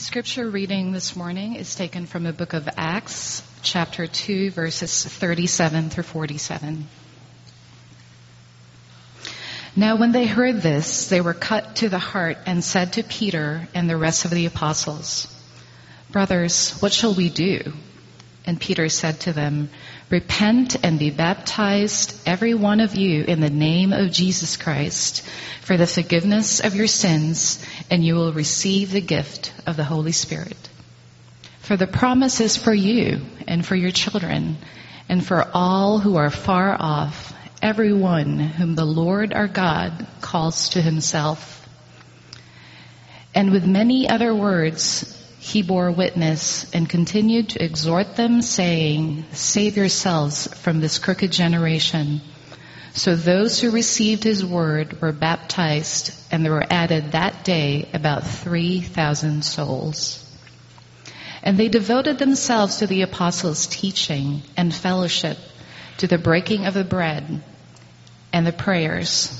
Scripture reading this morning is taken from the book of Acts, chapter 2, verses 37 through 47. Now, when they heard this, they were cut to the heart and said to Peter and the rest of the apostles, Brothers, what shall we do? And Peter said to them, Repent and be baptized, every one of you, in the name of Jesus Christ, for the forgiveness of your sins, and you will receive the gift of the Holy Spirit. For the promise is for you and for your children, and for all who are far off, everyone whom the Lord our God calls to himself. And with many other words, he bore witness and continued to exhort them, saying, Save yourselves from this crooked generation. So those who received his word were baptized, and there were added that day about 3,000 souls. And they devoted themselves to the apostles' teaching and fellowship, to the breaking of the bread and the prayers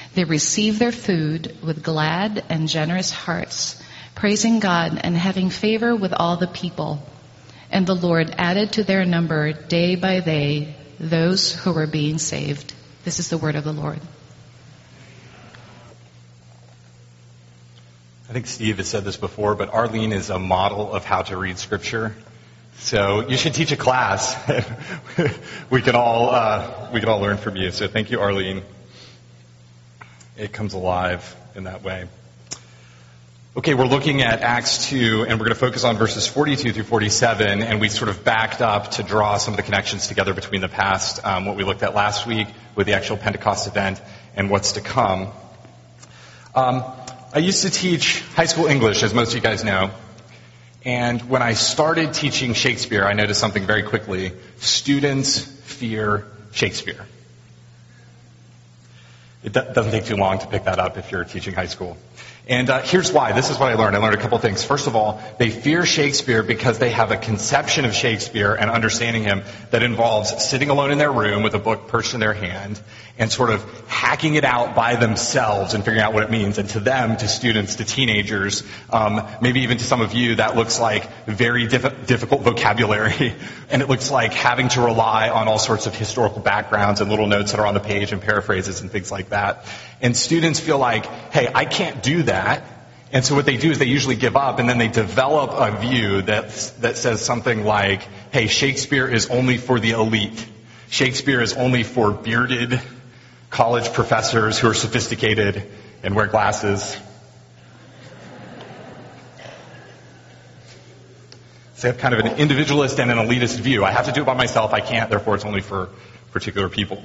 they received their food with glad and generous hearts, praising God and having favor with all the people. And the Lord added to their number day by day those who were being saved. This is the word of the Lord. I think Steve has said this before, but Arlene is a model of how to read scripture. So you should teach a class. we can all uh, we can all learn from you. So thank you, Arlene it comes alive in that way. Okay, we're looking at Acts 2, and we're going to focus on verses 42 through 47, and we sort of backed up to draw some of the connections together between the past, um, what we looked at last week with the actual Pentecost event, and what's to come. Um, I used to teach high school English, as most of you guys know, and when I started teaching Shakespeare, I noticed something very quickly. Students fear Shakespeare. It doesn't take too long to pick that up if you're teaching high school. And uh, here's why. This is what I learned. I learned a couple things. First of all, they fear Shakespeare because they have a conception of Shakespeare and understanding him that involves sitting alone in their room with a book perched in their hand and sort of hacking it out by themselves and figuring out what it means. And to them, to students, to teenagers, um, maybe even to some of you, that looks like very diff- difficult vocabulary. and it looks like having to rely on all sorts of historical backgrounds and little notes that are on the page and paraphrases and things like that. And students feel like, hey, I can't do that. And so what they do is they usually give up and then they develop a view that, that says something like, hey, Shakespeare is only for the elite. Shakespeare is only for bearded college professors who are sophisticated and wear glasses. So they have kind of an individualist and an elitist view. I have to do it by myself. I can't, therefore it's only for particular people.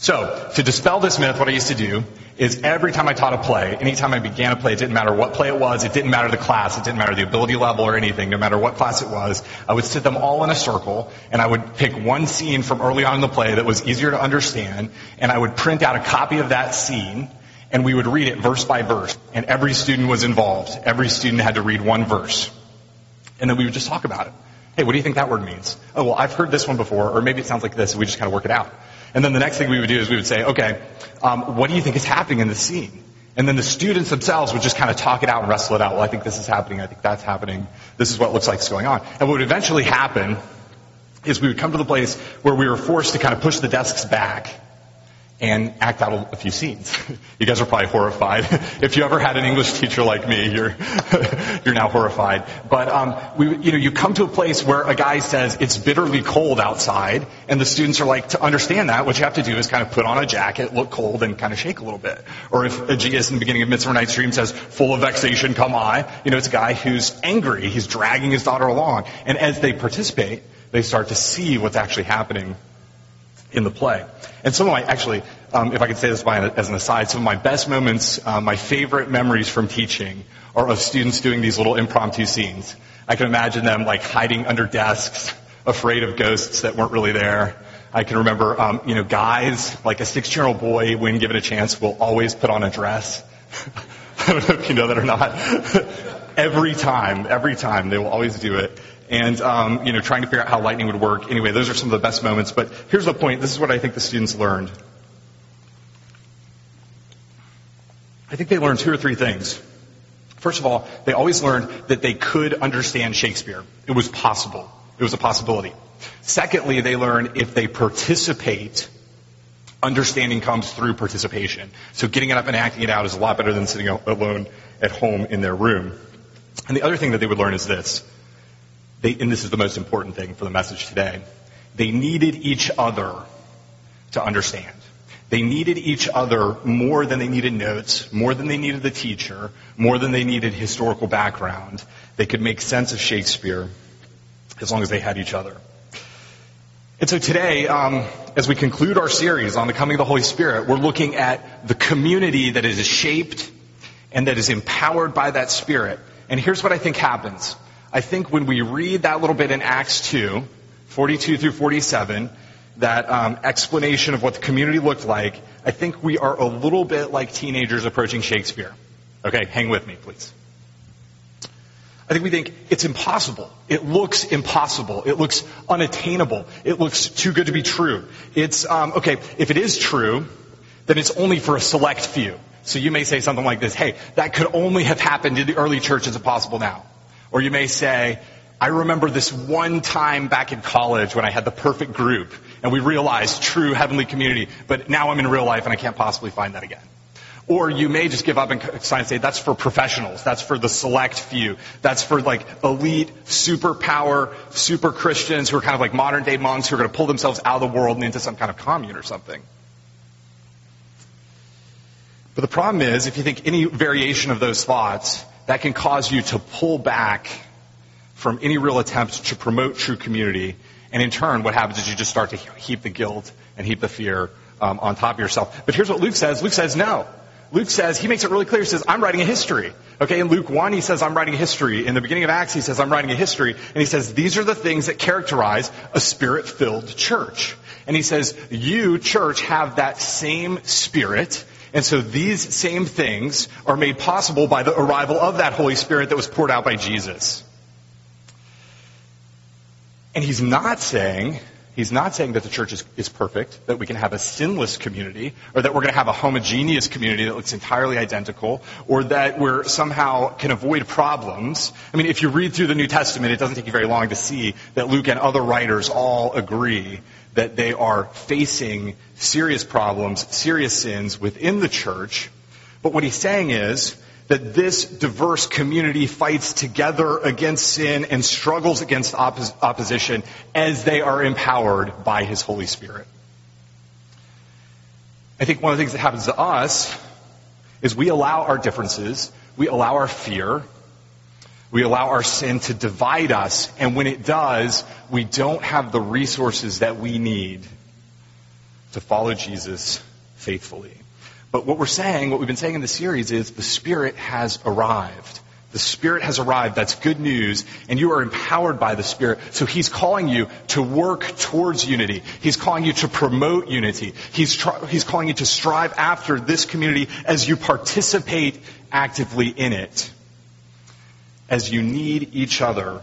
So, to dispel this myth, what I used to do is every time I taught a play, anytime I began a play, it didn't matter what play it was, it didn't matter the class, it didn't matter the ability level or anything, no matter what class it was, I would sit them all in a circle and I would pick one scene from early on in the play that was easier to understand and I would print out a copy of that scene and we would read it verse by verse and every student was involved. Every student had to read one verse. And then we would just talk about it. Hey, what do you think that word means? Oh, well, I've heard this one before, or maybe it sounds like this, and we just kind of work it out. And then the next thing we would do is we would say, okay, um, what do you think is happening in the scene? And then the students themselves would just kind of talk it out and wrestle it out. Well, I think this is happening. I think that's happening. This is what looks like is going on. And what would eventually happen is we would come to the place where we were forced to kind of push the desks back and act out a few scenes. You guys are probably horrified. if you ever had an English teacher like me, you're you're now horrified. But um, we, you know, you come to a place where a guy says it's bitterly cold outside, and the students are like, to understand that, what you have to do is kind of put on a jacket, look cold, and kind of shake a little bit. Or if Egeus in the beginning of Midsummer Night's Dream says, "Full of vexation, come I," you know, it's a guy who's angry. He's dragging his daughter along, and as they participate, they start to see what's actually happening in the play. And some of my, actually, um, if I could say this by, as an aside, some of my best moments, uh, my favorite memories from teaching are of students doing these little impromptu scenes. I can imagine them like hiding under desks, afraid of ghosts that weren't really there. I can remember, um, you know, guys, like a six-year-old boy, when given a chance, will always put on a dress. I don't know if you know that or not. every time, every time, they will always do it. And, um, you know, trying to figure out how lightning would work. Anyway, those are some of the best moments. But here's the point. This is what I think the students learned. I think they learned two or three things. First of all, they always learned that they could understand Shakespeare. It was possible. It was a possibility. Secondly, they learn if they participate, understanding comes through participation. So getting it up and acting it out is a lot better than sitting alone at home in their room. And the other thing that they would learn is this. They, and this is the most important thing for the message today. They needed each other to understand. They needed each other more than they needed notes, more than they needed the teacher, more than they needed historical background. They could make sense of Shakespeare as long as they had each other. And so today, um, as we conclude our series on the coming of the Holy Spirit, we're looking at the community that is shaped and that is empowered by that Spirit. And here's what I think happens. I think when we read that little bit in Acts 2, 42 through 47, that um, explanation of what the community looked like, I think we are a little bit like teenagers approaching Shakespeare. Okay, hang with me, please. I think we think it's impossible. It looks impossible. It looks unattainable. It looks too good to be true. It's, um, okay, if it is true, then it's only for a select few. So you may say something like this, hey, that could only have happened in the early church. Is it possible now? Or you may say, I remember this one time back in college when I had the perfect group and we realized true heavenly community, but now I'm in real life and I can't possibly find that again. Or you may just give up and say that's for professionals. That's for the select few. That's for like elite, superpower, super Christians who are kind of like modern day monks who are going to pull themselves out of the world and into some kind of commune or something. But the problem is, if you think any variation of those thoughts, that can cause you to pull back from any real attempt to promote true community. And in turn, what happens is you just start to heap the guilt and heap the fear um, on top of yourself. But here's what Luke says. Luke says no. Luke says, he makes it really clear. He says, I'm writing a history. Okay, in Luke 1, he says, I'm writing a history. In the beginning of Acts, he says, I'm writing a history. And he says, these are the things that characterize a spirit-filled church. And he says, you, church, have that same spirit. And so these same things are made possible by the arrival of that Holy Spirit that was poured out by Jesus. And he's not saying He's not saying that the church is, is perfect, that we can have a sinless community, or that we're going to have a homogeneous community that looks entirely identical, or that we're somehow can avoid problems. I mean, if you read through the New Testament, it doesn't take you very long to see that Luke and other writers all agree that they are facing serious problems, serious sins within the church. But what he's saying is, that this diverse community fights together against sin and struggles against oppos- opposition as they are empowered by His Holy Spirit. I think one of the things that happens to us is we allow our differences, we allow our fear, we allow our sin to divide us, and when it does, we don't have the resources that we need to follow Jesus faithfully. But what we're saying, what we've been saying in the series is the Spirit has arrived. The Spirit has arrived. That's good news. And you are empowered by the Spirit. So He's calling you to work towards unity. He's calling you to promote unity. He's, tr- he's calling you to strive after this community as you participate actively in it. As you need each other.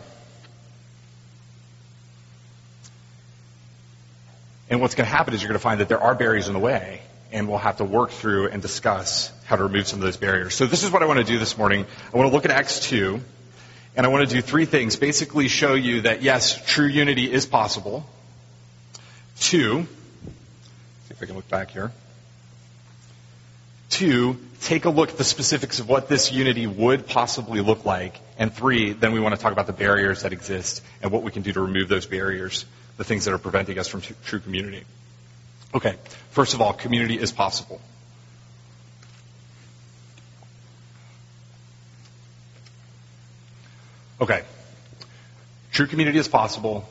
And what's going to happen is you're going to find that there are barriers in the way and we'll have to work through and discuss how to remove some of those barriers. So this is what I want to do this morning. I want to look at Acts 2, and I want to do three things. Basically show you that yes, true unity is possible. Two, see if I can look back here. Two, take a look at the specifics of what this unity would possibly look like. And three, then we want to talk about the barriers that exist and what we can do to remove those barriers, the things that are preventing us from t- true community. Okay, first of all, community is possible. Okay, true community is possible,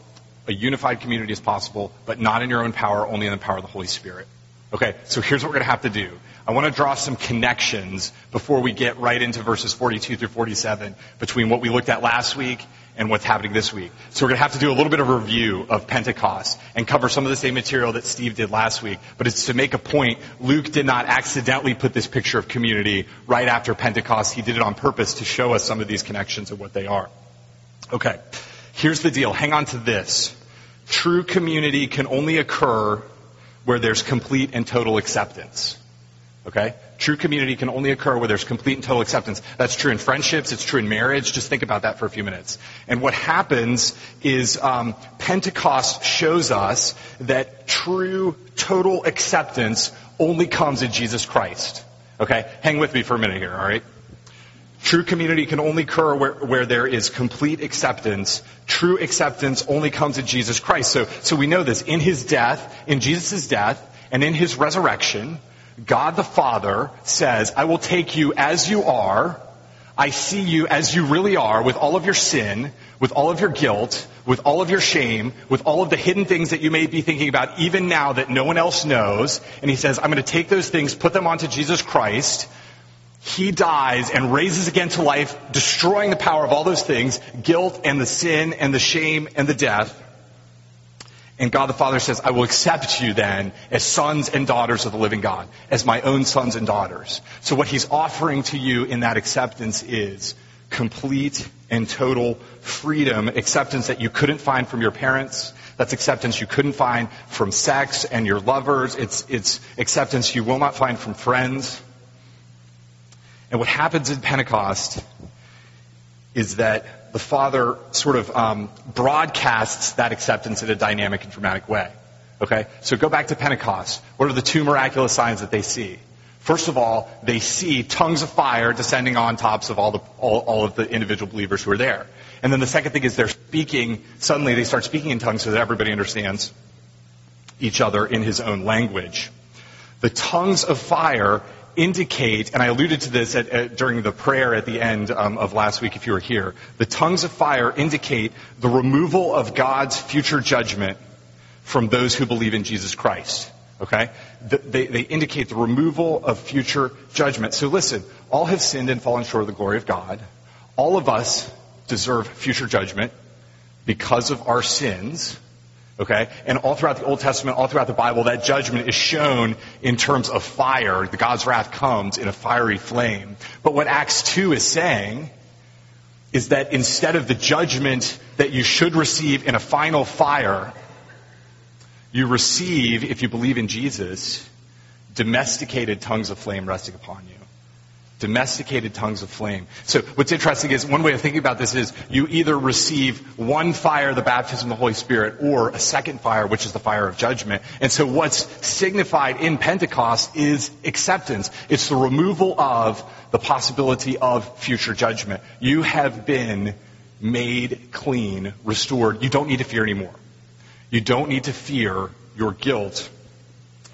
a unified community is possible, but not in your own power, only in the power of the Holy Spirit. Okay, so here's what we're going to have to do. I want to draw some connections before we get right into verses 42 through 47 between what we looked at last week and what's happening this week. So we're going to have to do a little bit of a review of Pentecost and cover some of the same material that Steve did last week. But it's to make a point, Luke did not accidentally put this picture of community right after Pentecost. He did it on purpose to show us some of these connections and what they are. Okay. Here's the deal. Hang on to this. True community can only occur where there's complete and total acceptance. Okay? True community can only occur where there's complete and total acceptance. That's true in friendships. It's true in marriage. Just think about that for a few minutes. And what happens is um, Pentecost shows us that true total acceptance only comes in Jesus Christ. Okay? Hang with me for a minute here, all right? True community can only occur where, where there is complete acceptance. True acceptance only comes in Jesus Christ. So, so we know this. In his death, in Jesus' death, and in his resurrection, God the Father says, I will take you as you are. I see you as you really are with all of your sin, with all of your guilt, with all of your shame, with all of the hidden things that you may be thinking about even now that no one else knows. And he says, I'm going to take those things, put them onto Jesus Christ. He dies and raises again to life, destroying the power of all those things, guilt and the sin and the shame and the death. And God the Father says, I will accept you then as sons and daughters of the living God, as my own sons and daughters. So what he's offering to you in that acceptance is complete and total freedom, acceptance that you couldn't find from your parents. That's acceptance you couldn't find from sex and your lovers. It's, it's acceptance you will not find from friends. And what happens in Pentecost is that the Father sort of um, broadcasts that acceptance in a dynamic and dramatic way. Okay? So go back to Pentecost. What are the two miraculous signs that they see? First of all, they see tongues of fire descending on tops of all, the, all, all of the individual believers who are there. And then the second thing is they're speaking, suddenly they start speaking in tongues so that everybody understands each other in his own language. The tongues of fire indicate, and I alluded to this at, at, during the prayer at the end um, of last week if you were here, the tongues of fire indicate the removal of God's future judgment from those who believe in Jesus Christ. Okay? The, they, they indicate the removal of future judgment. So listen, all have sinned and fallen short of the glory of God. All of us deserve future judgment because of our sins. Okay? And all throughout the Old Testament, all throughout the Bible, that judgment is shown in terms of fire. The God's wrath comes in a fiery flame. But what Acts 2 is saying is that instead of the judgment that you should receive in a final fire, you receive, if you believe in Jesus, domesticated tongues of flame resting upon you domesticated tongues of flame. So what's interesting is one way of thinking about this is you either receive one fire, the baptism of the Holy Spirit, or a second fire, which is the fire of judgment. And so what's signified in Pentecost is acceptance. It's the removal of the possibility of future judgment. You have been made clean, restored. You don't need to fear anymore. You don't need to fear your guilt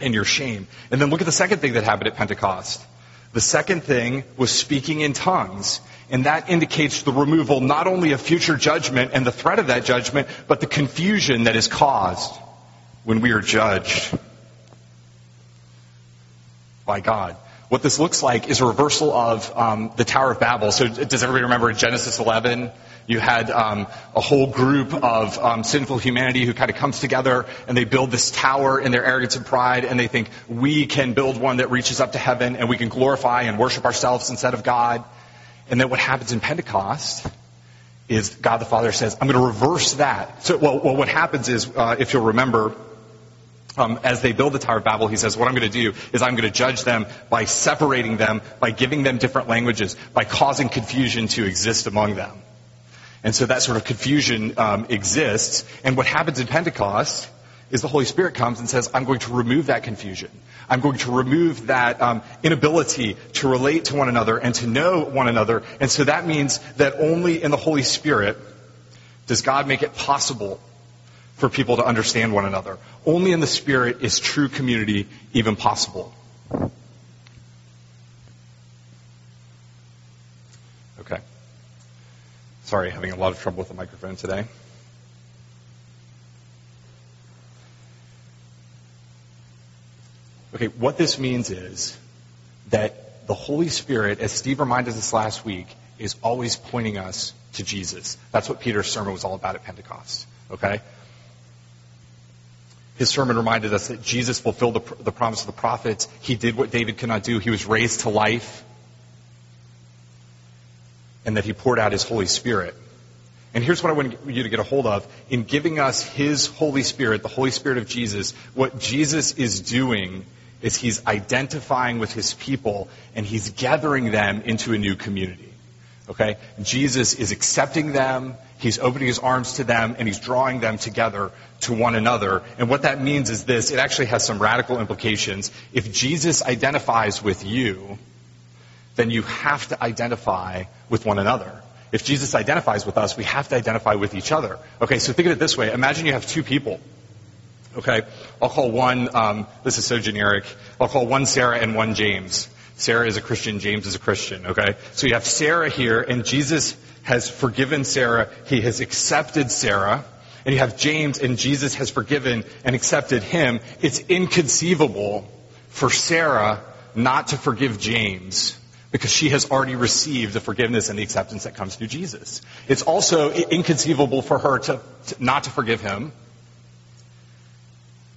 and your shame. And then look at the second thing that happened at Pentecost. The second thing was speaking in tongues. And that indicates the removal not only of future judgment and the threat of that judgment, but the confusion that is caused when we are judged by God. What this looks like is a reversal of um, the Tower of Babel. So does everybody remember Genesis 11? You had um, a whole group of um, sinful humanity who kind of comes together and they build this tower in their arrogance and pride, and they think we can build one that reaches up to heaven and we can glorify and worship ourselves instead of God. And then what happens in Pentecost is God the Father says, "I'm going to reverse that." So, well, well what happens is, uh, if you'll remember. Um, as they build the Tower of Babel, he says, what I'm going to do is I'm going to judge them by separating them, by giving them different languages, by causing confusion to exist among them. And so that sort of confusion um, exists. And what happens in Pentecost is the Holy Spirit comes and says, I'm going to remove that confusion. I'm going to remove that um, inability to relate to one another and to know one another. And so that means that only in the Holy Spirit does God make it possible for people to understand one another. Only in the Spirit is true community even possible. Sorry, having a lot of trouble with the microphone today. Okay, what this means is that the Holy Spirit, as Steve reminded us last week, is always pointing us to Jesus. That's what Peter's sermon was all about at Pentecost. Okay? His sermon reminded us that Jesus fulfilled the, the promise of the prophets. He did what David could not do. He was raised to life. And that he poured out his Holy Spirit. And here's what I want you to get a hold of. In giving us His Holy Spirit, the Holy Spirit of Jesus, what Jesus is doing is He's identifying with His people and He's gathering them into a new community. Okay? Jesus is accepting them, He's opening His arms to them, and He's drawing them together to one another. And what that means is this, it actually has some radical implications. If Jesus identifies with you, then you have to identify with one another. If Jesus identifies with us, we have to identify with each other. Okay, so think of it this way. Imagine you have two people. Okay, I'll call one, um, this is so generic, I'll call one Sarah and one James. Sarah is a Christian, James is a Christian, okay? So you have Sarah here, and Jesus has forgiven Sarah, he has accepted Sarah, and you have James, and Jesus has forgiven and accepted him. It's inconceivable for Sarah not to forgive James because she has already received the forgiveness and the acceptance that comes through Jesus. It's also inconceivable for her to, to, not to forgive him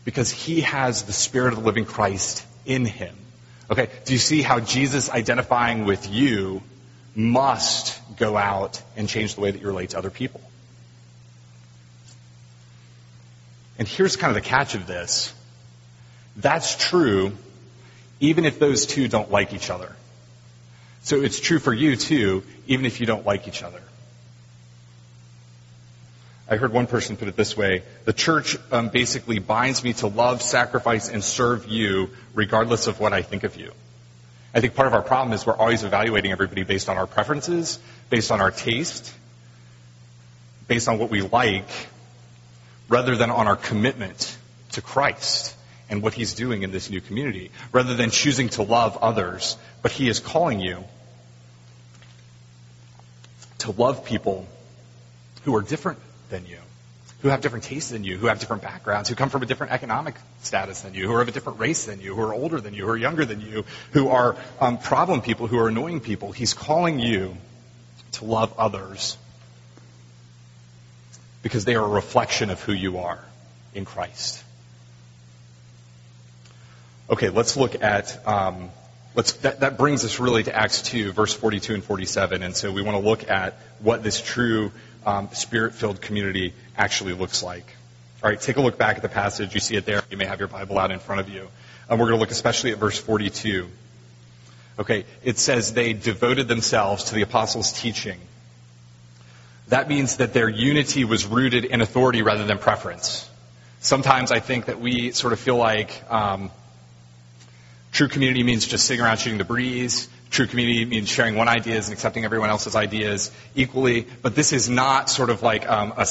because he has the Spirit of the living Christ in him. Okay, do you see how Jesus identifying with you must go out and change the way that you relate to other people? And here's kind of the catch of this. That's true even if those two don't like each other. So it's true for you too, even if you don't like each other. I heard one person put it this way the church um, basically binds me to love, sacrifice, and serve you regardless of what I think of you. I think part of our problem is we're always evaluating everybody based on our preferences, based on our taste, based on what we like, rather than on our commitment to Christ and what He's doing in this new community, rather than choosing to love others. But He is calling you to love people who are different than you, who have different tastes than you, who have different backgrounds, who come from a different economic status than you, who are of a different race than you, who are older than you, who are younger than you, who are um, problem people, who are annoying people. He's calling you to love others because they are a reflection of who you are in Christ. Okay, let's look at. Um, that, that brings us really to Acts 2, verse 42 and 47. And so we want to look at what this true um, spirit filled community actually looks like. All right, take a look back at the passage. You see it there. You may have your Bible out in front of you. And we're going to look especially at verse 42. Okay, it says they devoted themselves to the apostles' teaching. That means that their unity was rooted in authority rather than preference. Sometimes I think that we sort of feel like um, true community means just sitting around shooting the breeze. True community means sharing one ideas and accepting everyone else's ideas equally. But this is not sort of like um, a,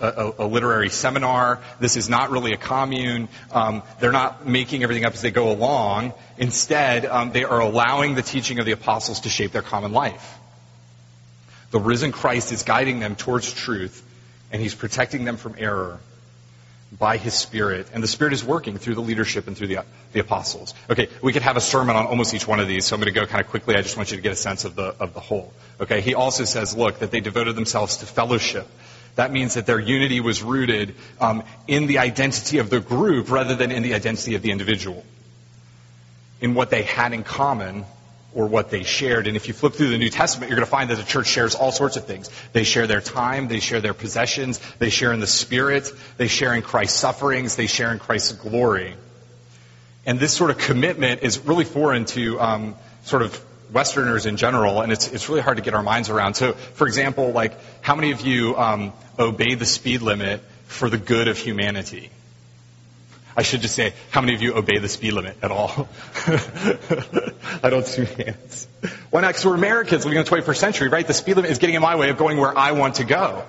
a, a, literary seminar. This is not really a commune. Um, they're not making everything up as they go along. Instead, um, they are allowing the teaching of the apostles to shape their common life. The risen Christ is guiding them towards truth, and he's protecting them from error by his Spirit, and the Spirit is working through the leadership and through the, the apostles. Okay, we could have a sermon on almost each one of these, so I'm going to go kind of quickly. I just want you to get a sense of the, of the whole. Okay, he also says, look, that they devoted themselves to fellowship. That means that their unity was rooted um, in the identity of the group rather than in the identity of the individual. In what they had in common or what they shared. And if you flip through the New Testament, you're going to find that the church shares all sorts of things. They share their time, they share their possessions, they share in the Spirit, they share in Christ's sufferings, they share in Christ's glory. And this sort of commitment is really foreign to um, sort of Westerners in general, and it's, it's really hard to get our minds around. So, for example, like, how many of you um, obey the speed limit for the good of humanity? I should just say, how many of you obey the speed limit at all? I don't see hands. Why not? Because we're Americans living in the 21st century, right? The speed limit is getting in my way of going where I want to go,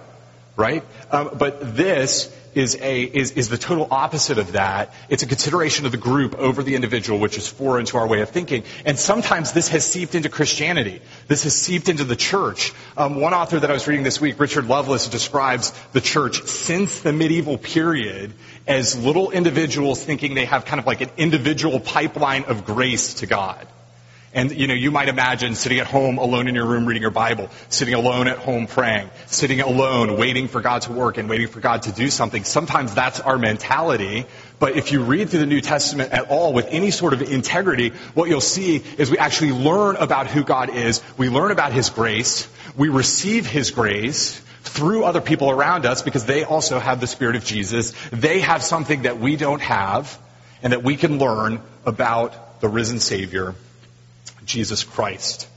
right? Um, but this is a is, is the total opposite of that. It's a consideration of the group over the individual, which is foreign to our way of thinking. And sometimes this has seeped into Christianity. This has seeped into the church. Um, one author that I was reading this week, Richard Lovelace, describes the church since the medieval period as little individuals thinking they have kind of like an individual pipeline of grace to God. And, you know, you might imagine sitting at home alone in your room reading your Bible, sitting alone at home praying, sitting alone waiting for God to work and waiting for God to do something. Sometimes that's our mentality. But if you read through the New Testament at all with any sort of integrity, what you'll see is we actually learn about who God is. We learn about His grace. We receive His grace through other people around us because they also have the Spirit of Jesus. They have something that we don't have and that we can learn about the risen Savior Jesus Christ.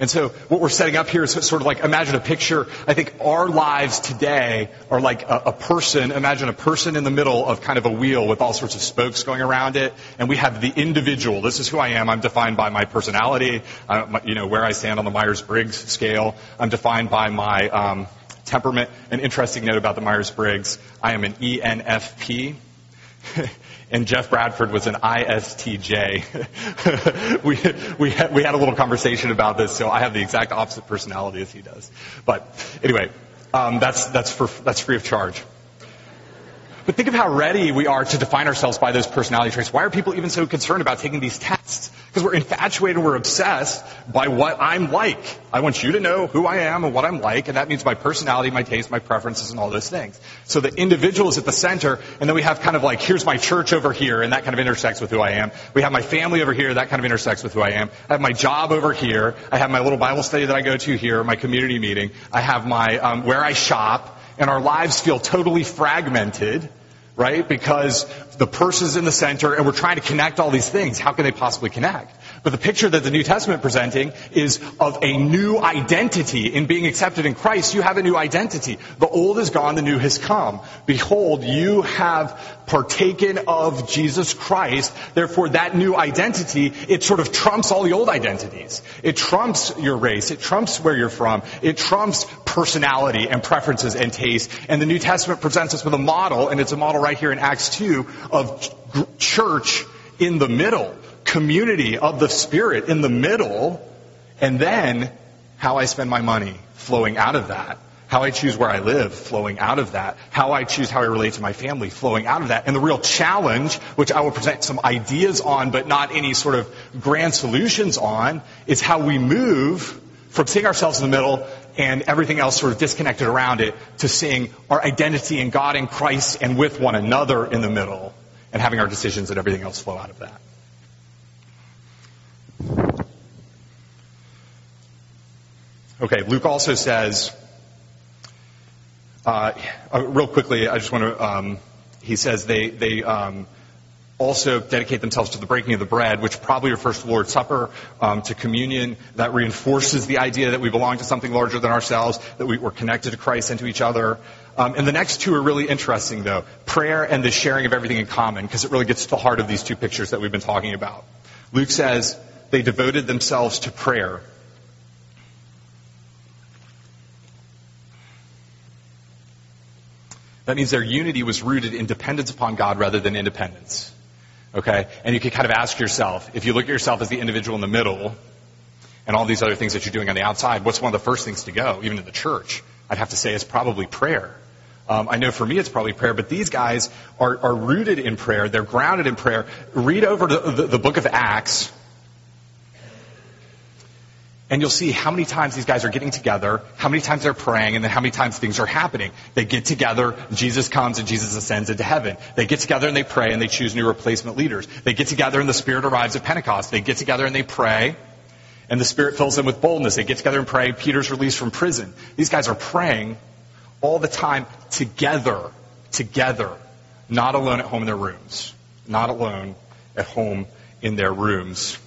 And so what we're setting up here is sort of like imagine a picture. I think our lives today are like a, a, person. Imagine a person in the middle of kind of a wheel with all sorts of spokes going around it, and we have the individual. This is who I am. I'm defined by my personality. You know where I stand on the Myers Briggs scale. I'm defined by my um, temperament. An interesting note about the Myers Briggs: I am an ENFP. and Jeff Bradford was an ISTJ. we, we, had, we had a little conversation about this, so I have the exact opposite personality as he does. But anyway, um, that's, that's, for, that's free of charge. But think of how ready we are to define ourselves by those personality traits. Why are people even so concerned about taking these tests? Because we're infatuated, we're obsessed by what I'm like. I want you to know who I am and what I'm like, and that means my personality, my taste, my preferences, and all those things. So the individual is at the center, and then we have kind of like, here's my church over here, and that kind of intersects with who I am. We have my family over here, that kind of intersects with who I am. I have my job over here. I have my little Bible study that I go to here, my community meeting. I have my, um, where I shop, and our lives feel totally fragmented right? Because the person's in the center and we're trying to connect all these things. How can they possibly connect? But the picture that the New Testament presenting is of a new identity. In being accepted in Christ, you have a new identity. The old is gone, the new has come. Behold, you have partaken of Jesus Christ. Therefore, that new identity, it sort of trumps all the old identities. It trumps your race. It trumps where you're from. It trumps personality and preferences and taste. And the New Testament presents us with a model, and it's a model right here in Acts 2 of church in the middle community of the Spirit in the middle, and then how I spend my money flowing out of that. How I choose where I live, flowing out of that. How I choose how I relate to my family, flowing out of that. And the real challenge, which I will present some ideas on, but not any sort of grand solutions on, is how we move from seeing ourselves in the middle and everything else sort of disconnected around it to seeing our identity in God and Christ and with one another in the middle and having our decisions and everything else flow out of that. Okay, Luke also says, uh, uh, real quickly, I just want to, um, he says they, they um, also dedicate themselves to the breaking of the bread, which probably refers to Lord's Supper, um, to communion. That reinforces the idea that we belong to something larger than ourselves, that we, are connected to Christ and to each other. Um, and the next two are really interesting, though prayer and the sharing of everything in common, because it really gets to the heart of these two pictures that we've been talking about. Luke says they devoted themselves to prayer. That means their unity was rooted in dependence upon God rather than independence. Okay? And you can kind of ask yourself, if you look at yourself as the individual in the middle, and all these other things that you're doing on the outside, what's one of the first things to go, even in the church? I'd have to say it's probably prayer. Um, I know for me it's probably prayer, but these guys are, are rooted in prayer. They're grounded in prayer. Read over the, the, the book of Acts and you'll see how many times these guys are getting together, how many times they're praying, and then how many times things are happening. They get together, Jesus comes, and Jesus ascends into heaven. They get together and they pray, and they choose new replacement leaders. They get together and the Spirit arrives at Pentecost. They get together and they pray, and the Spirit fills them with boldness. They get together and pray. Peter's released from prison. These guys are praying all the time together, together, not alone at home in their rooms. Not alone at home in their rooms.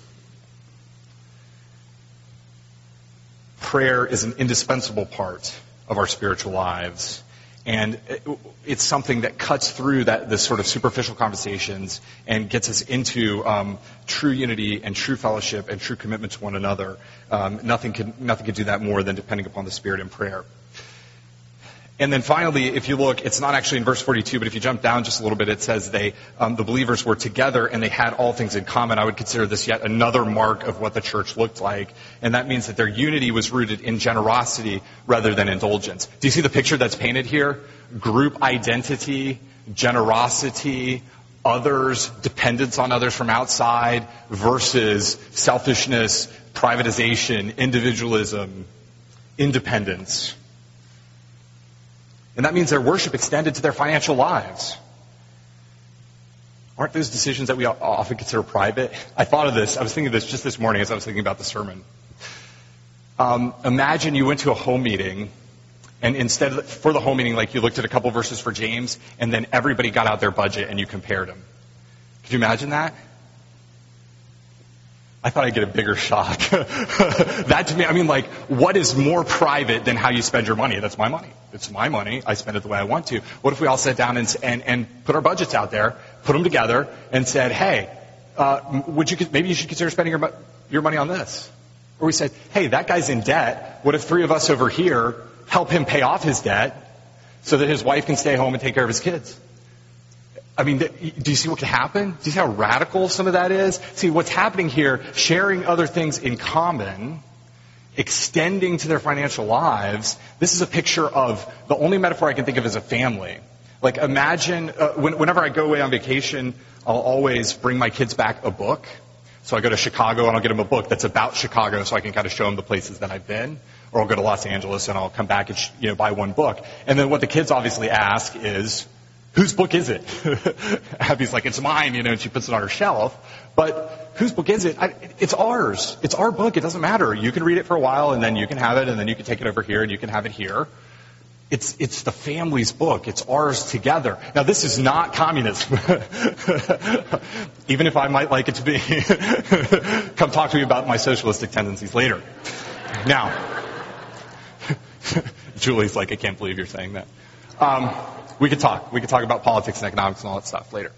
Prayer is an indispensable part of our spiritual lives. And it's something that cuts through that this sort of superficial conversations and gets us into um, true unity and true fellowship and true commitment to one another. Um, nothing can nothing can do that more than depending upon the Spirit in prayer. And then finally, if you look, it's not actually in verse 42, but if you jump down just a little bit, it says they, um, the believers were together and they had all things in common. I would consider this yet another mark of what the church looked like. And that means that their unity was rooted in generosity rather than indulgence. Do you see the picture that's painted here? Group identity, generosity, others, dependence on others from outside versus selfishness, privatization, individualism, independence. And that means their worship extended to their financial lives. Aren't those decisions that we often consider private? I thought of this. I was thinking of this just this morning as I was thinking about the sermon. Um, imagine you went to a home meeting, and instead of, for the home meeting, like you looked at a couple verses for James, and then everybody got out their budget and you compared them. Could you imagine that? I thought I'd get a bigger shock. that to me, I mean, like, what is more private than how you spend your money? That's my money. It's my money. I spend it the way I want to. What if we all sat down and, and, and put our budgets out there, put them together, and said, hey, uh, would you, maybe you should consider spending your, your money on this? Or we said, hey, that guy's in debt. What if three of us over here help him pay off his debt so that his wife can stay home and take care of his kids? I mean, do you see what can happen? Do you see how radical some of that is? See, what's happening here, sharing other things in common, extending to their financial lives, this is a picture of the only metaphor I can think of as a family. Like imagine, uh, when, whenever I go away on vacation, I'll always bring my kids back a book. So I go to Chicago and I'll get them a book that's about Chicago so I can kind of show them the places that I've been. Or I'll go to Los Angeles and I'll come back and, you know, buy one book. And then what the kids obviously ask is, whose book is it? Abby's like, it's mine, you know, and she puts it on her shelf. But whose book is it? I, it's ours. It's our book. It doesn't matter. You can read it for a while and then you can have it and then you can take it over here and you can have it here. It's, it's the family's book. It's ours together. Now this is not communism. Even if I might like it to be. Come talk to me about my socialistic tendencies later. Now, Julie's like, I can't believe you're saying that. Um, we could talk. We could talk about politics and economics and all that stuff later.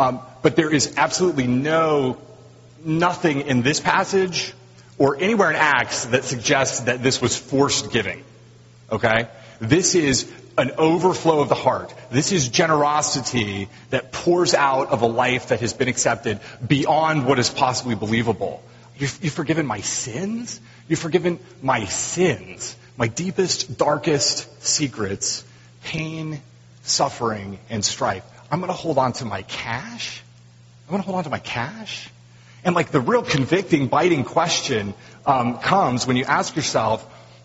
Um, but there is absolutely no, nothing in this passage or anywhere in Acts that suggests that this was forced giving. Okay? This is an overflow of the heart. This is generosity that pours out of a life that has been accepted beyond what is possibly believable. You've, you've forgiven my sins? You've forgiven my sins, my deepest, darkest secrets, pain, suffering, and strife. I'm going to hold on to my cash? I'm going to hold on to my cash? And like the real convicting, biting question um, comes when you ask yourself,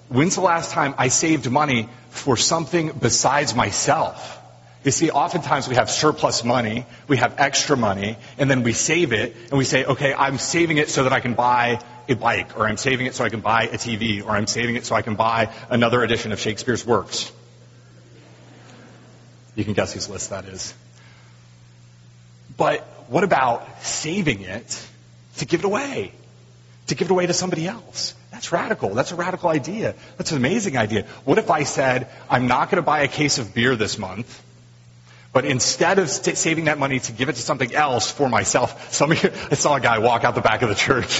when's the last time I saved money for something besides myself? You see, oftentimes we have surplus money, we have extra money, and then we save it, and we say, okay, I'm saving it so that I can buy a bike, or I'm saving it so I can buy a TV, or I'm saving it so I can buy another edition of Shakespeare's works. You can guess whose list that is. But what about saving it to give it away? To give it away to somebody else? That's radical. That's a radical idea. That's an amazing idea. What if I said, I'm not going to buy a case of beer this month, but instead of st- saving that money to give it to something else for myself, some you, I saw a guy walk out the back of the church.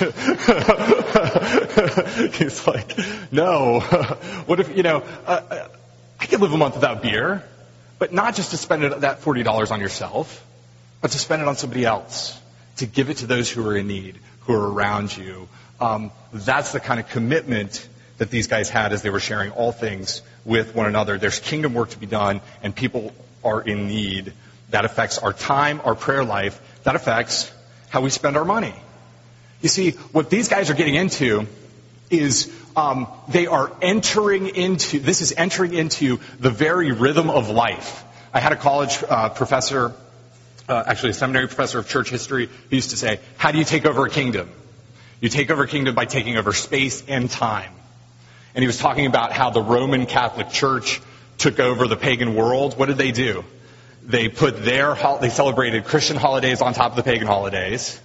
He's like, no. what if, you know, uh, uh, I could live a month without beer. But not just to spend it, that $40 on yourself, but to spend it on somebody else, to give it to those who are in need, who are around you. Um, that's the kind of commitment that these guys had as they were sharing all things with one another. There's kingdom work to be done, and people are in need. That affects our time, our prayer life. That affects how we spend our money. You see, what these guys are getting into is um, they are entering into, this is entering into the very rhythm of life. I had a college uh, professor, uh, actually a seminary professor of church history, who used to say, how do you take over a kingdom? You take over a kingdom by taking over space and time. And he was talking about how the Roman Catholic Church took over the pagan world. What did they do? They put their, they celebrated Christian holidays on top of the pagan holidays,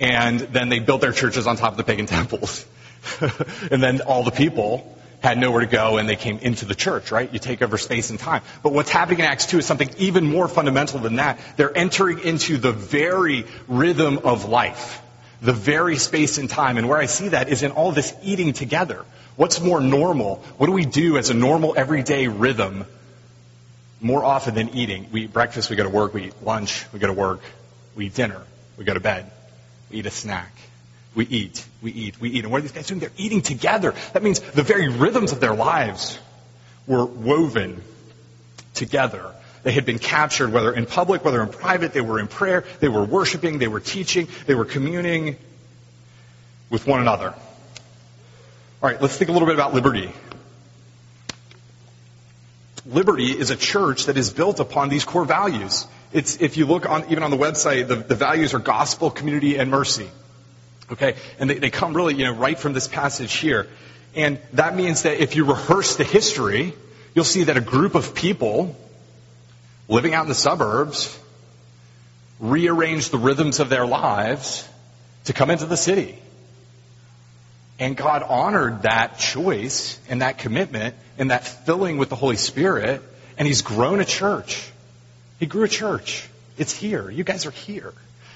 and then they built their churches on top of the pagan temples. and then all the people had nowhere to go and they came into the church, right? You take over space and time. But what's happening in Acts 2 is something even more fundamental than that. They're entering into the very rhythm of life, the very space and time. And where I see that is in all this eating together. What's more normal? What do we do as a normal everyday rhythm more often than eating? We eat breakfast, we go to work, we eat lunch, we go to work, we eat dinner, we go to bed, we eat a snack. We eat, we eat, we eat. And what are these guys doing? They're eating together. That means the very rhythms of their lives were woven together They had been captured, whether in public, whether in private. They were in prayer. They were worshiping. They were teaching. They were communing with one another. All right, let's think a little bit about liberty. Liberty is a church that is built upon these core values. It's, if you look on, even on the website, the, the values are gospel, community, and mercy. Okay? And they, they come really, you know, right from this passage here. And that means that if you rehearse the history, you'll see that a group of people living out in the suburbs rearranged the rhythms of their lives to come into the city. And God honored that choice and that commitment and that filling with the Holy Spirit, and He's grown a church. He grew a church. It's here. You guys are here.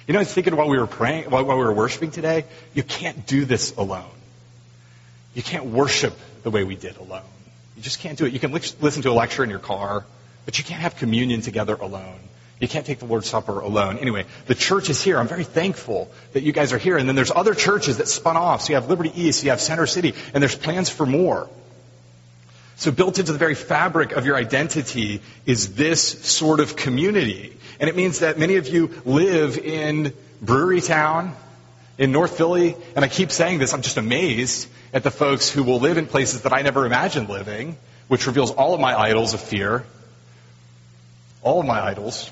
You know, I was thinking while we were praying, while, while we were worshiping today, you can't do this alone. You can't worship the way we did alone. You just can't do it. You can li- listen to a lecture in your car, but you can't have communion together alone. You can't take the Lord's Supper alone. Anyway, the church is here. I'm very thankful that you guys are here. And then there's other churches that spun off. So you have Liberty East, you have Center City, and there's plans for more. So built into the very fabric of your identity is this sort of community. And it means that many of you live in Brewerytown, in North Philly, and I keep saying this, I'm just amazed at the folks who will live in places that I never imagined living, which reveals all of my idols of fear. All of my idols.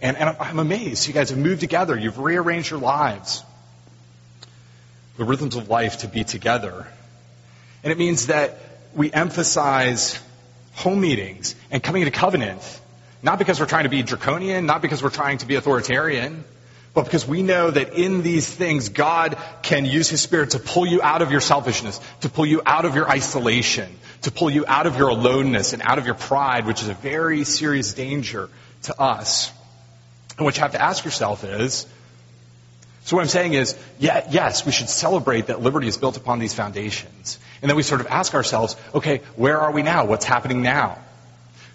And, and I'm amazed. You guys have moved together. You've rearranged your lives. The rhythms of life to be together. And it means that we emphasize home meetings and coming into covenant, not because we're trying to be draconian, not because we're trying to be authoritarian, but because we know that in these things, God can use His Spirit to pull you out of your selfishness, to pull you out of your isolation, to pull you out of your aloneness and out of your pride, which is a very serious danger to us. And what you have to ask yourself is, so what I'm saying is, yeah, yes, we should celebrate that liberty is built upon these foundations. And then we sort of ask ourselves, okay, where are we now? What's happening now?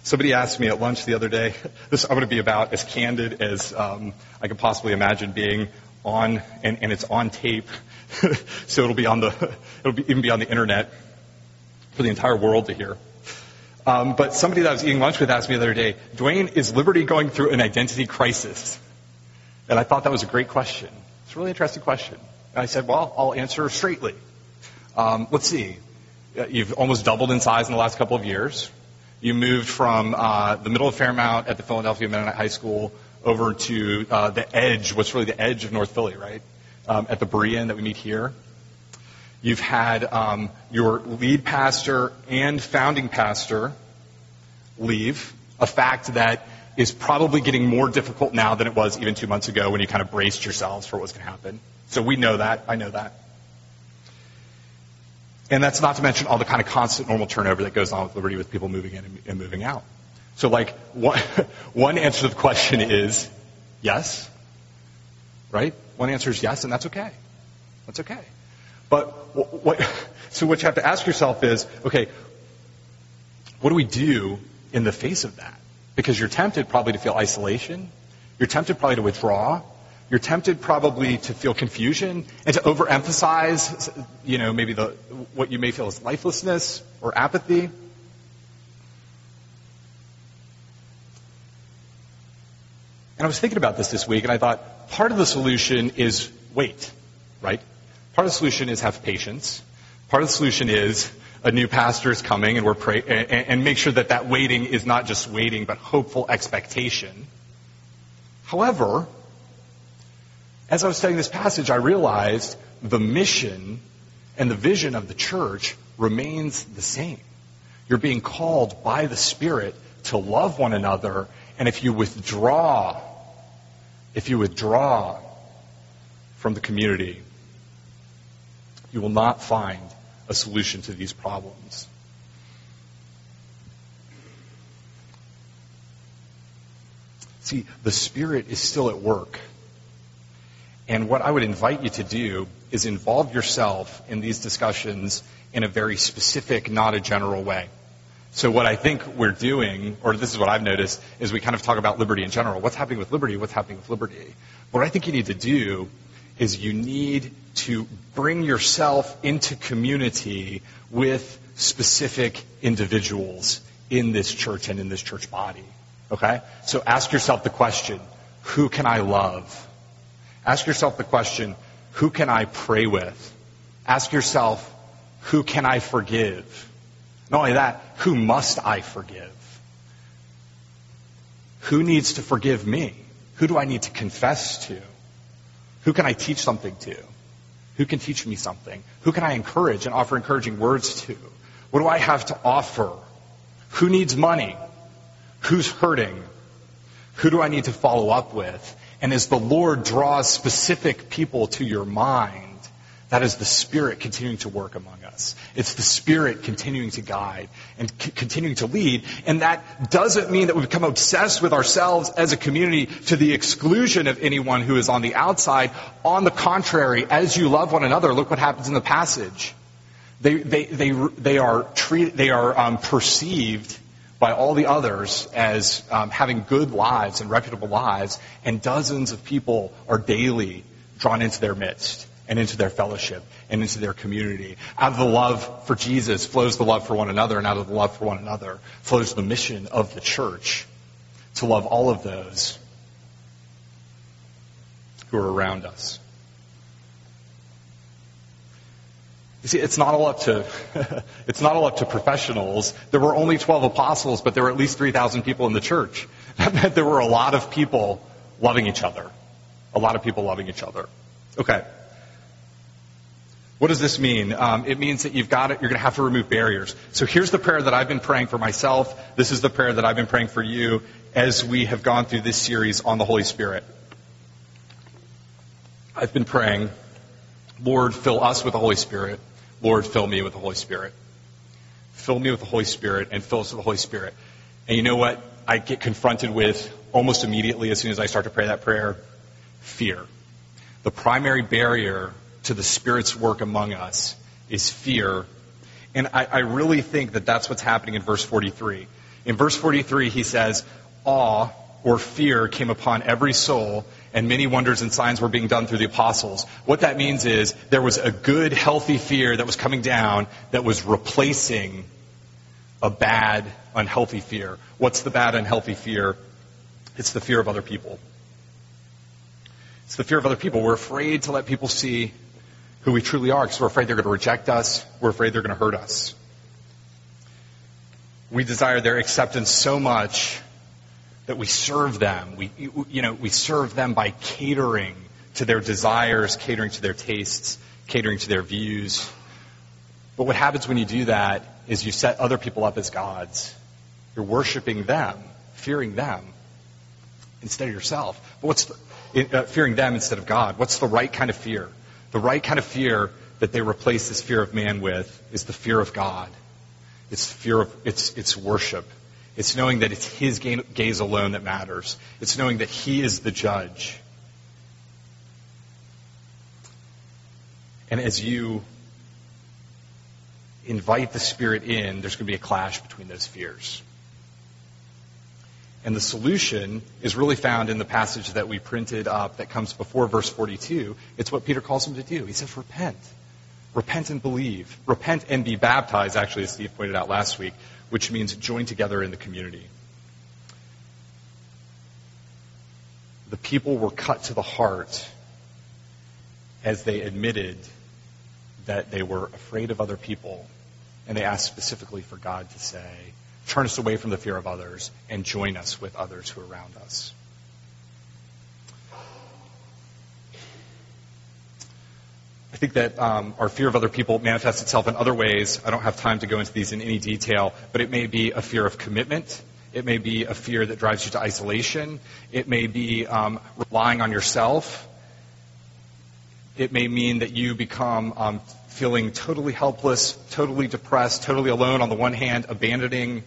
Somebody asked me at lunch the other day, this I'm going to be about as candid as um, I could possibly imagine being on, and, and it's on tape, so it'll be on the, it'll be, even be on the internet for the entire world to hear. Um, but somebody that I was eating lunch with asked me the other day, Dwayne, is Liberty going through an identity crisis? And I thought that was a great question. It's a really interesting question. And I said, well, I'll answer straightly. Um, let's see. Uh, you've almost doubled in size in the last couple of years. You moved from uh, the middle of Fairmount at the Philadelphia Mennonite High School over to uh, the edge, what's really the edge of North Philly, right? Um, at the Berean that we meet here. You've had um, your lead pastor and founding pastor leave, a fact that is probably getting more difficult now than it was even two months ago when you kind of braced yourselves for what was going to happen. So we know that. I know that. And that's not to mention all the kind of constant normal turnover that goes on with Liberty with people moving in and moving out. So like one, one answer to the question is yes, right? One answer is yes, and that's okay. That's okay. But what, so what you have to ask yourself is, okay, what do we do in the face of that? Because you're tempted probably to feel isolation. You're tempted probably to withdraw. You're tempted probably to feel confusion and to overemphasize, you know, maybe the, what you may feel is lifelessness or apathy. And I was thinking about this this week, and I thought part of the solution is wait, right? Part of the solution is have patience. Part of the solution is a new pastor is coming and we're pray- and, and make sure that that waiting is not just waiting, but hopeful expectation. However, as I was studying this passage, I realized the mission and the vision of the church remains the same. You're being called by the Spirit to love one another, and if you withdraw, if you withdraw from the community, you will not find a solution to these problems. See, the Spirit is still at work. And what I would invite you to do is involve yourself in these discussions in a very specific, not a general way. So what I think we're doing, or this is what I've noticed, is we kind of talk about liberty in general. What's happening with liberty? What's happening with liberty? What I think you need to do is you need to bring yourself into community with specific individuals in this church and in this church body. Okay? So ask yourself the question, who can I love? Ask yourself the question, who can I pray with? Ask yourself, who can I forgive? Not only that, who must I forgive? Who needs to forgive me? Who do I need to confess to? Who can I teach something to? Who can teach me something? Who can I encourage and offer encouraging words to? What do I have to offer? Who needs money? Who's hurting? Who do I need to follow up with? And as the Lord draws specific people to your mind, that is the Spirit continuing to work among us. It's the Spirit continuing to guide and c- continuing to lead. And that doesn't mean that we become obsessed with ourselves as a community to the exclusion of anyone who is on the outside. On the contrary, as you love one another, look what happens in the passage. They, they, they, they are, treat, they are um, perceived by all the others as um, having good lives and reputable lives, and dozens of people are daily drawn into their midst and into their fellowship and into their community. Out of the love for Jesus flows the love for one another, and out of the love for one another flows the mission of the church to love all of those who are around us. You see, it's not all up to it's not all up to professionals. There were only 12 apostles, but there were at least 3,000 people in the church. That meant there were a lot of people loving each other. A lot of people loving each other. Okay. What does this mean? Um, it means that you've got it, you're going to have to remove barriers. So here's the prayer that I've been praying for myself. This is the prayer that I've been praying for you as we have gone through this series on the Holy Spirit. I've been praying, Lord, fill us with the Holy Spirit. Lord, fill me with the Holy Spirit. Fill me with the Holy Spirit and fill us with the Holy Spirit. And you know what? I get confronted with almost immediately as soon as I start to pray that prayer? Fear. The primary barrier to the Spirit's work among us is fear. And I, I really think that that's what's happening in verse 43. In verse 43, he says, awe or fear came upon every soul, and many wonders and signs were being done through the apostles. What that means is there was a good, healthy fear that was coming down that was replacing a bad, unhealthy fear. What's the bad, unhealthy fear? It's the fear of other people. It's the fear of other people. We're afraid to let people see who we truly are because we're afraid they're going to reject us. We're afraid they're going to hurt us. We desire their acceptance so much that we serve them. We, you know, we serve them by catering to their desires, catering to their tastes, catering to their views. But what happens when you do that is you set other people up as gods. You're worshiping them, fearing them instead of yourself. But what's the, uh, fearing them instead of God? What's the right kind of fear? The right kind of fear that they replace this fear of man with is the fear of God. It's fear of, it's, it's worship. It's knowing that it's His gaze alone that matters. It's knowing that He is the judge. And as you invite the Spirit in, there's going to be a clash between those fears. And the solution is really found in the passage that we printed up that comes before verse 42. It's what Peter calls them to do. He says, repent. Repent and believe. Repent and be baptized, actually, as Steve pointed out last week, which means join together in the community. The people were cut to the heart as they admitted that they were afraid of other people, and they asked specifically for God to say, turn us away from the fear of others and join us with others who are around us. I think that um, our fear of other people manifests itself in other ways. I don't have time to go into these in any detail, but it may be a fear of commitment. It may be a fear that drives you to isolation. It may be um, relying on yourself. It may mean that you become um, feeling totally helpless, totally depressed, totally alone on the one hand, abandoning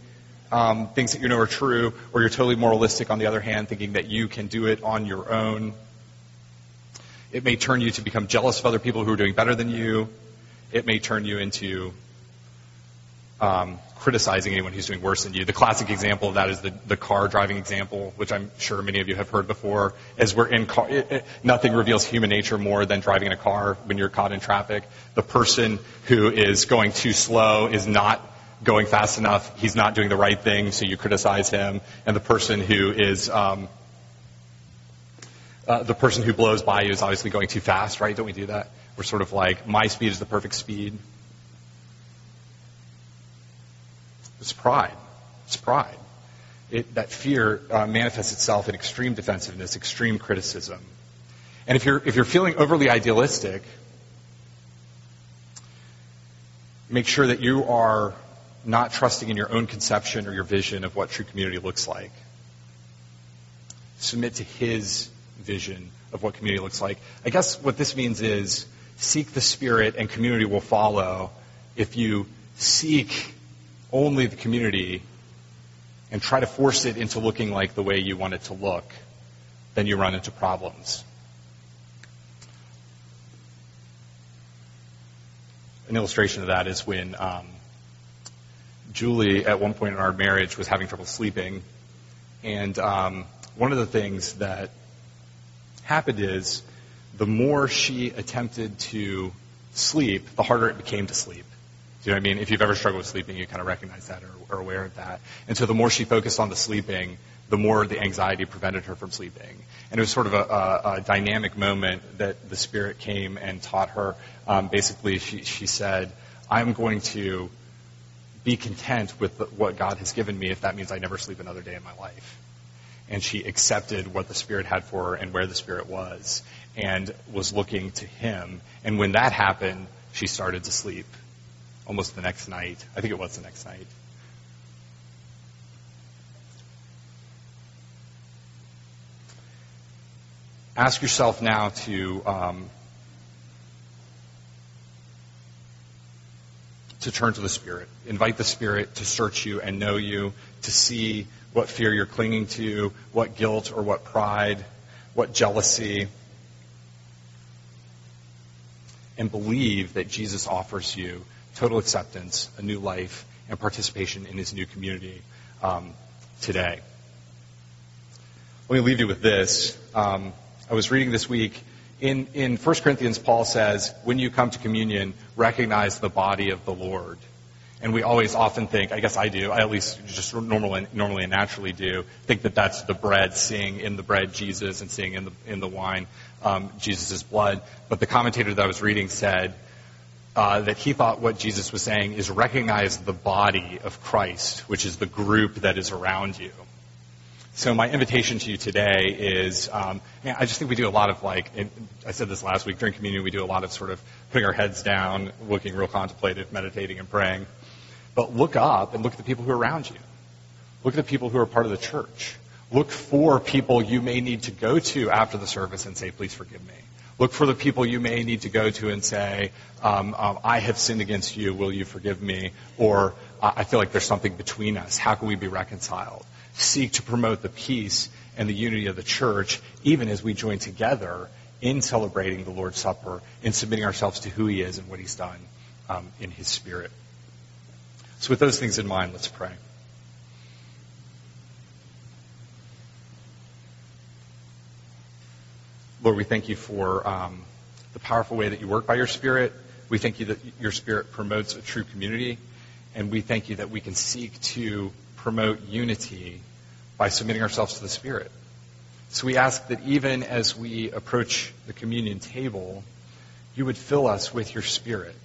um, things that you know are true, or you're totally moralistic on the other hand, thinking that you can do it on your own. It may turn you to become jealous of other people who are doing better than you. It may turn you into um, criticizing anyone who's doing worse than you. The classic example of that is the, the car driving example, which I'm sure many of you have heard before. As we're in car, it, it, nothing reveals human nature more than driving in a car when you're caught in traffic. The person who is going too slow is not going fast enough, he's not doing the right thing, so you criticize him. And the person who is, um, uh, the person who blows by you is obviously going too fast, right? Don't we do that? We're sort of like, my speed is the perfect speed. It's pride. It's pride. It, that fear uh, manifests itself in extreme defensiveness, extreme criticism. And if you're, if you're feeling overly idealistic, make sure that you are not trusting in your own conception or your vision of what true community looks like. Submit to his vision of what community looks like. I guess what this means is seek the Spirit and community will follow. If you seek only the community and try to force it into looking like the way you want it to look, then you run into problems. An illustration of that is when um, Julie, at one point in our marriage, was having trouble sleeping. And um, one of the things that happened is the more she attempted to sleep, the harder it became to sleep. Do you know what I mean? If you've ever struggled with sleeping, you kind of recognize that or are aware of that. And so the more she focused on the sleeping, the more the anxiety prevented her from sleeping. And it was sort of a, a, a dynamic moment that the Spirit came and taught her. Um, basically, she, she said, I'm going to be content with what God has given me if that means I never sleep another day in my life. And she accepted what the Spirit had for her and where the Spirit was and was looking to Him. And when that happened, she started to sleep almost the next night. I think it was the next night. Ask yourself now to um, to turn to the Spirit. Invite the Spirit to search you and know you, to see what fear you're clinging to, what guilt or what pride, what jealousy, and believe that Jesus offers you total acceptance, a new life, and participation in his new community um, today. Let me leave you with this. Um, I was reading this week. In, in 1 Corinthians, Paul says, when you come to communion, recognize the body of the Lord. And we always often think, I guess I do, I at least just normally, normally and naturally do, think that that's the bread, seeing in the bread Jesus and seeing in the, in the wine um, Jesus' blood. But the commentator that I was reading said uh, that he thought what Jesus was saying is recognize the body of Christ, which is the group that is around you. So my invitation to you today is, um, I just think we do a lot of like, I said this last week during communion, we do a lot of sort of putting our heads down, looking real contemplative, meditating and praying. But look up and look at the people who are around you. Look at the people who are part of the church. Look for people you may need to go to after the service and say, please forgive me. Look for the people you may need to go to and say, um, um, I have sinned against you. Will you forgive me? Or I feel like there's something between us. How can we be reconciled? Seek to promote the peace and the unity of the church, even as we join together in celebrating the Lord's Supper and submitting ourselves to who He is and what He's done um, in His Spirit. So, with those things in mind, let's pray. Lord, we thank you for um, the powerful way that you work by your Spirit. We thank you that your Spirit promotes a true community. And we thank you that we can seek to promote unity by submitting ourselves to the Spirit. So we ask that even as we approach the communion table, you would fill us with your Spirit,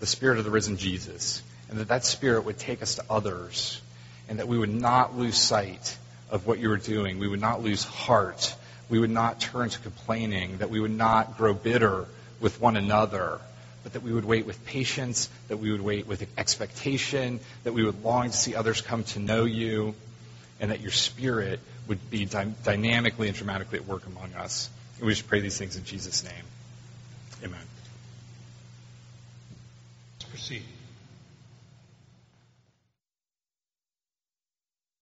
the Spirit of the risen Jesus, and that that Spirit would take us to others, and that we would not lose sight of what you are doing. We would not lose heart. We would not turn to complaining, that we would not grow bitter with one another, but that we would wait with patience, that we would wait with expectation, that we would long to see others come to know you, and that your spirit would be dy- dynamically and dramatically at work among us. And we just pray these things in Jesus' name. Amen. Let's proceed.